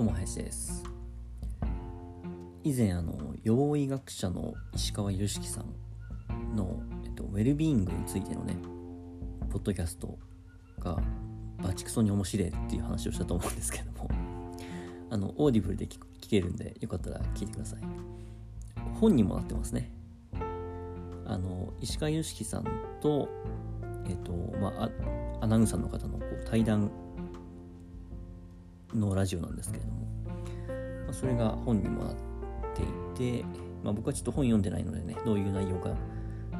どうも林です。以前あの予防医学者の石川善樹さんの、えっと、ウェルビーイングについてのねポッドキャストがバチクソに面白いっていう話をしたと思うんですけども あの Audible で聞けるんでよかったら聞いてください。本にもなってますね。あの石川善樹さんとえっとまあアナウンサーの方のこう対談のラジオなんですけれども、まあ、それが本にもなっていて、まあ、僕はちょっと本読んでないのでね、どういう内容が、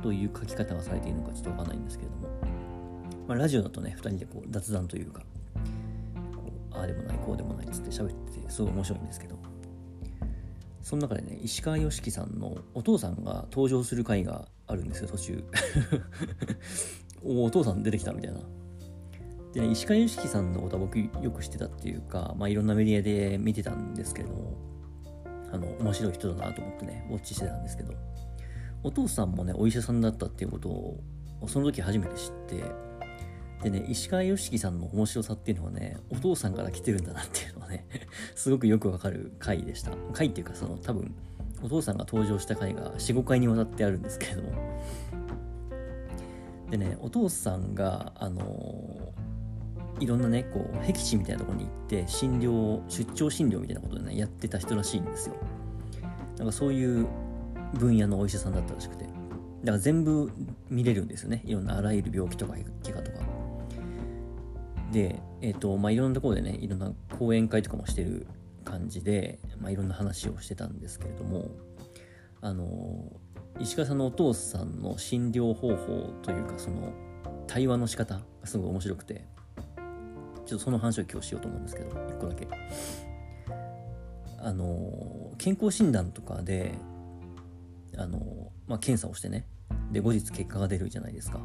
どういう書き方がされているのかちょっとわかんないんですけれども、まあ、ラジオだとね、2人でこう雑談というか、こうああでもない、こうでもないっつって喋ってて、すごい面白いんですけど、その中でね、石川良樹さんのお父さんが登場する回があるんですよ、途中。おお父さん出てきたみたいな。で、ね、石川良樹さんのことは僕よく知ってたっていうか、まあ、いろんなメディアで見てたんですけれども、あの、面白い人だなと思ってね、ウォッチしてたんですけど、お父さんもね、お医者さんだったっていうことを、その時初めて知って、でね、石川良樹さんの面白さっていうのはね、お父さんから来てるんだなっていうのはね、すごくよくわかる回でした。回っていうか、その多分、お父さんが登場した回が4、5回にわたってあるんですけれども、でね、お父さんが、あのいろんなねこう僻地みたいなところに行って診療を出張診療みたいなことでねやってた人らしいんですよ。なんかそういう分野のお医者さんだったらしくて。だから全部見れるんですよね。いろんなあらゆる病気とか怪我とか。でえっ、ー、とまあいろんなところでねいろんな講演会とかもしてる感じで、まあ、いろんな話をしてたんですけれどもあの石川さんのお父さんの診療方法というかその対話の仕方がすごい面白くて。ちょっとその話を今日しようと思うんですけど、1個だけ。あの、健康診断とかで、あの、まあ、検査をしてね、で、後日結果が出るじゃないですか。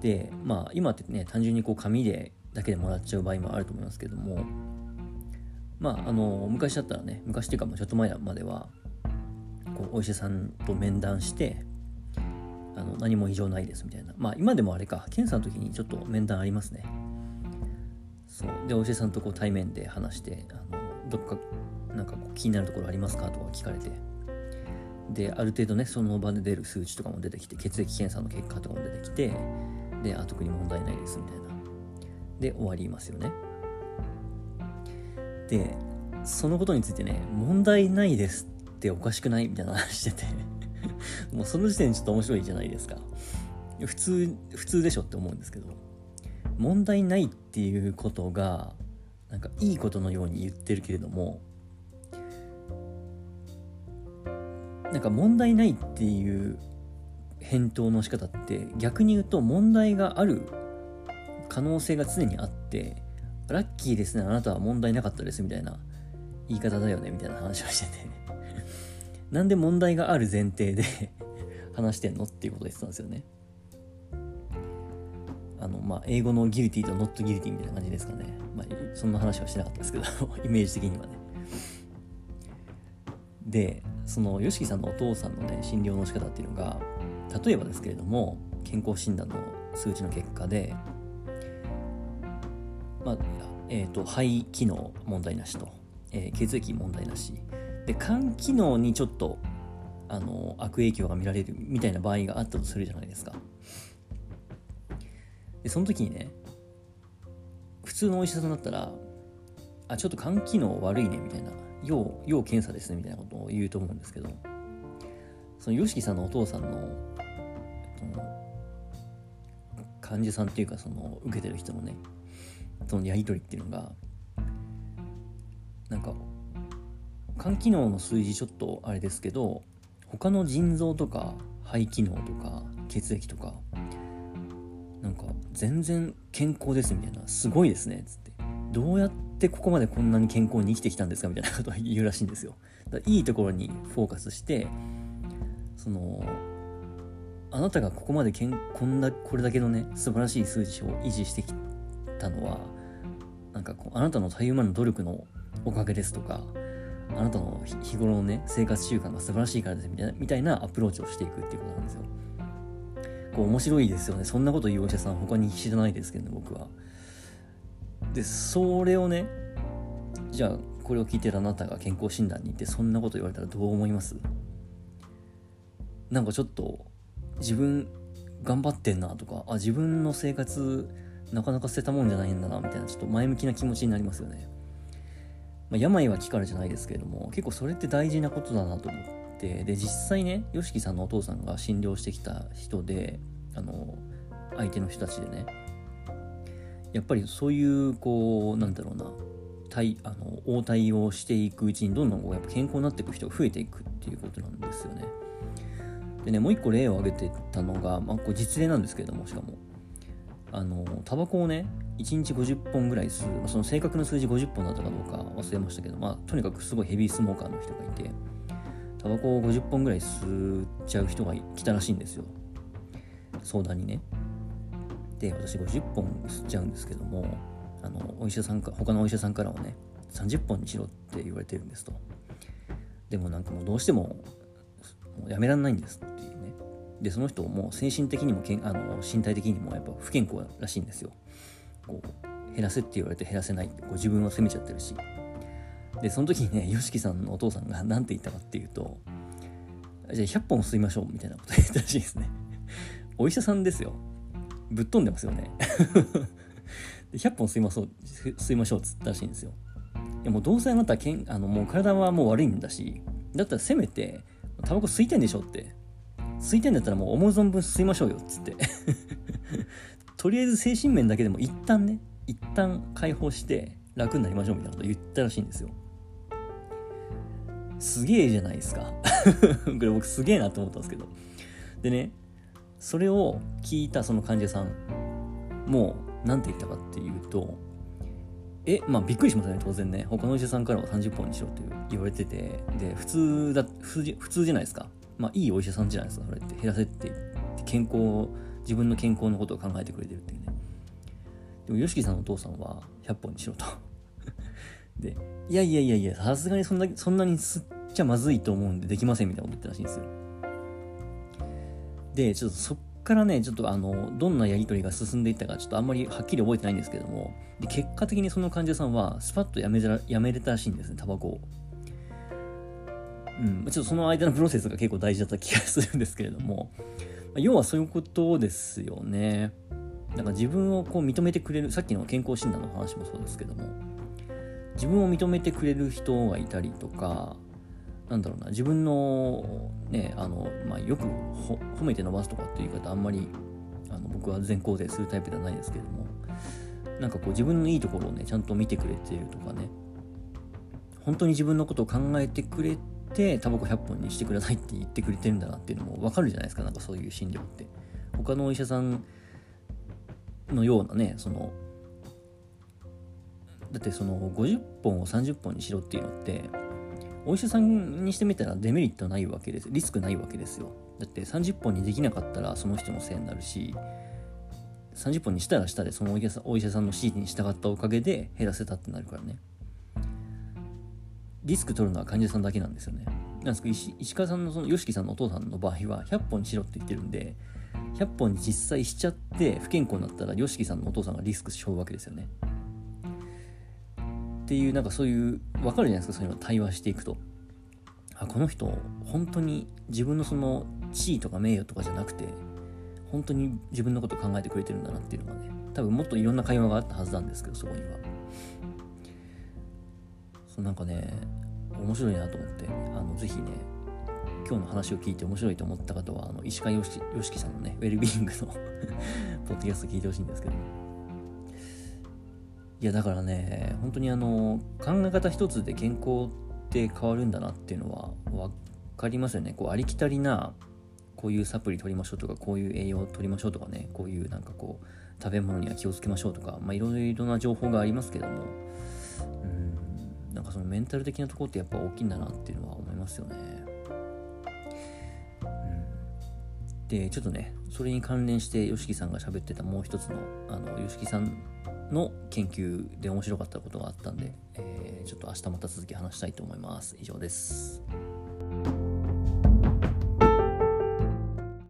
で、まあ、今ってね、単純にこう紙でだけでもらっちゃう場合もあると思いますけども、まあ、あの、昔だったらね、昔っていうか、ちょっと前までは、こう、お医者さんと面談して、あの何も異常ないですみたいな。まあ今でもあれか、検査の時にちょっと面談ありますね。そう。でお医者さんとこう対面で話してあのどっかなんかこう気になるところありますか？とか聞かれて。である程度ねその場で出る数値とかも出てきて血液検査の結果とかも出てきてであ特に問題ないですみたいな。で終わりますよね。でそのことについてね問題ないですっておかしくない？みたいな話してて。もうその時点でちょっと面白いじゃないですか。普通普通でしょって思うんですけど。問題ないっていうことがなんかいいことのように言ってるけれどもなんか問題ないっていう返答の仕方って逆に言うと問題がある可能性が常にあってラッキーですねあなたは問題なかったですみたいな言い方だよねみたいな話をしててなんで問題がある前提で話してんのっていうこと言ってたんですよね。あの、まあ、英語のギルティとノットギルティみたいな感じですかね。まあ、そんな話はしてなかったですけど、イメージ的にはね。で、その YOSHIKI さんのお父さんのね、診療の仕方っていうのが、例えばですけれども、健康診断の数値の結果で、まあ、えっ、ー、と、肺機能問題なしと、えー、血液問題なし、で、肝機能にちょっと、あの、悪影響が見られるみたいな場合があったとするじゃないですか。で、その時にね、普通のお医者さんだったら、あ、ちょっと肝機能悪いね、みたいな、要、要検査ですね、みたいなことを言うと思うんですけど、その YOSHIKI さんのお父さんの、その、患者さんっていうか、その、受けてる人のね、そのやり取りっていうのが、なんか、肝機能の数字ちょっとあれですけど、他の腎臓とか肺機能とか血液とかなんか全然健康ですみたいなすごいですねっつって。どうやってここまでこんなに健康に生きてきたんですかみたいなことを言うらしいんですよ。だいいところにフォーカスしてそのあなたがここまでけんこんなこれだけのね素晴らしい数値を維持してきたのはなんかこうあなたのたゆまぬ努力のおかげですとかあなたの日頃のね生活習慣が素晴らしいからですみたいなみたいなアプローチをしていくっていうことなんですよ。構面白いですよね。そんなこと言うお医者さん他に知らないですけどね僕は。でそれをねじゃあこれを聞いてるあなたが健康診断に行ってそんなこと言われたらどう思います？なんかちょっと自分頑張ってんなとかあ自分の生活なかなか捨てたもんじゃないんだなみたいなちょっと前向きな気持ちになりますよね、まあ、病は気からじゃないですけれども結構それって大事なことだなと思ってで実際ね YOSHIKI さんのお父さんが診療してきた人であの相手の人たちでねやっぱりそういうこうなんだろうな対あの応対をしていくうちにどんどんこうやっぱ健康になっていく人が増えていくっていうことなんですよね。でねもう一個例を挙げてたのが、まあ、これ実例なんですけれどもしかもあのタバコをね1日50本ぐらい吸う、まあ、その正確な数字50本だったかどうか忘れましたけど、まあ、とにかくすごいヘビースモーカーの人がいてタバコを50本ぐらい吸っちゃう人が来たらしいんですよ。相談にね。で私50本吸っちゃうんですけどもあのお医者さんか他のお医者さんからはね30本にしろって言われてるんですと。でもなんかもうどうしてももうやめらんないんですっていうね。でその人も精神的にもけんあの身体的にもやっぱ不健康らしいんですよ。こう減らせって言われて減らせないってこう自分を責めちゃってるし。でその時にね YOSHIKI さんのお父さんが何て言ったかっていうとじゃあ100本吸いましょうみたいなこと言ったらしいですね。お医者さんですよ。ぶっ飛んでますよね。で100本吸いましょう吸いましょうっつったらしいんですよ。いやもうどうせあなたけんあのもう体はもう悪いんだしだったらせめてタバコ吸いてんでしょって。吸いてんだったらもう思う存分吸いましょうよっつって。とりあえず精神面だけでも一旦ね一旦解放して楽になりましょうみたいなこと言ったらしいんですよ。すげえじゃないですか。これ僕すげえなと思ったんですけど。でねそれを聞いたその患者さんも何て言ったかっていうとえまあびっくりしますよね当然ね。他のお医者さんからは30本にしろって言われててで普通だ普通じゃないですか。まあいいお医者さんじゃないですかそれって。減らせって。健康自分の健康のことを考えてくれてるっていうね。でも YOSHIKI さんのお父さんは100本にしろと。でいやいやいやいやさすがにそんなそんなに吸っちゃまずいと思うんでできませんみたいなこと言ったらしいんですよでちょっとそっからね、ちょっとあの、どんなやり取りが進んでいったか、ちょっとあんまりはっきり覚えてないんですけども、で結果的にその患者さんは、スパッとやめらやめれたらしいんですね、タバコを。うん、ちょっとその間のプロセスが結構大事だった気がするんですけれども、要はそういうことですよね。なんか自分をこう認めてくれる、さっきの健康診断の話もそうですけども、自分を認めてくれる人がいたりとか、なんだろうな自分のねあの、まあ、よく褒めて伸ばすとかっていう言い方あんまりあの僕は全肯定するタイプではないですけどもなんかこう自分のいいところをねちゃんと見てくれてるとかね本当に自分のことを考えてくれてタバコ100本にしてくださいって言ってくれてるんだなっていうのも分かるじゃないですかなんかそういう診療って。他のお医者さんのようなねそのだってその50本を30本にしろっていうのってお医者さんにしてみたらデメリットないわけです。リスクないわけですよ。だって30本にできなかったらその人のせいになるし、30本にしたらしたでそのお医者さんお医者さんの指示に従ったおかげで減らせたってなるからね。リスク取るのは患者さんだけなんですよね。なんですけど石川さんのその YOSHIKI さんのお父さんの場合は100本にしろって言ってるんで100本に実際しちゃって不健康になったら YOSHIKI さんのお父さんがリスクしょうわけですよね。っていうなんかそういう分かるじゃないですかそういうの対話していくと。あこの人本当に自分のその地位とか名誉とかじゃなくて本当に自分のこと考えてくれてるんだなっていうのがね多分もっといろんな会話があったはずなんですけどそこには。そうなんかね面白いなと思ってあのぜひね今日の話を聞いて面白いと思った方はあの石川よしよしきさんのねウェルビーイングの ポッドキャスト聞いてほしいんですけどいやだからね本当にあの考え方一つで健康って変わるんだなっていうのは分かりますよねこうありきたりなこういうサプリ取りましょうとかこういう栄養を取りましょうとかねこういうなんかこう食べ物には気をつけましょうとかまあいろいろな情報がありますけどもうんなんかそのメンタル的なところってやっぱ大きいんだなっていうのは思いますよね。でちょっとねそれに関連して YOSHIKI さんが喋ってたもう一つのあの YOSHIKI さんの研究で面白かったことがあったんで、えー、ちょっと明日また続き話したいと思います。以上です。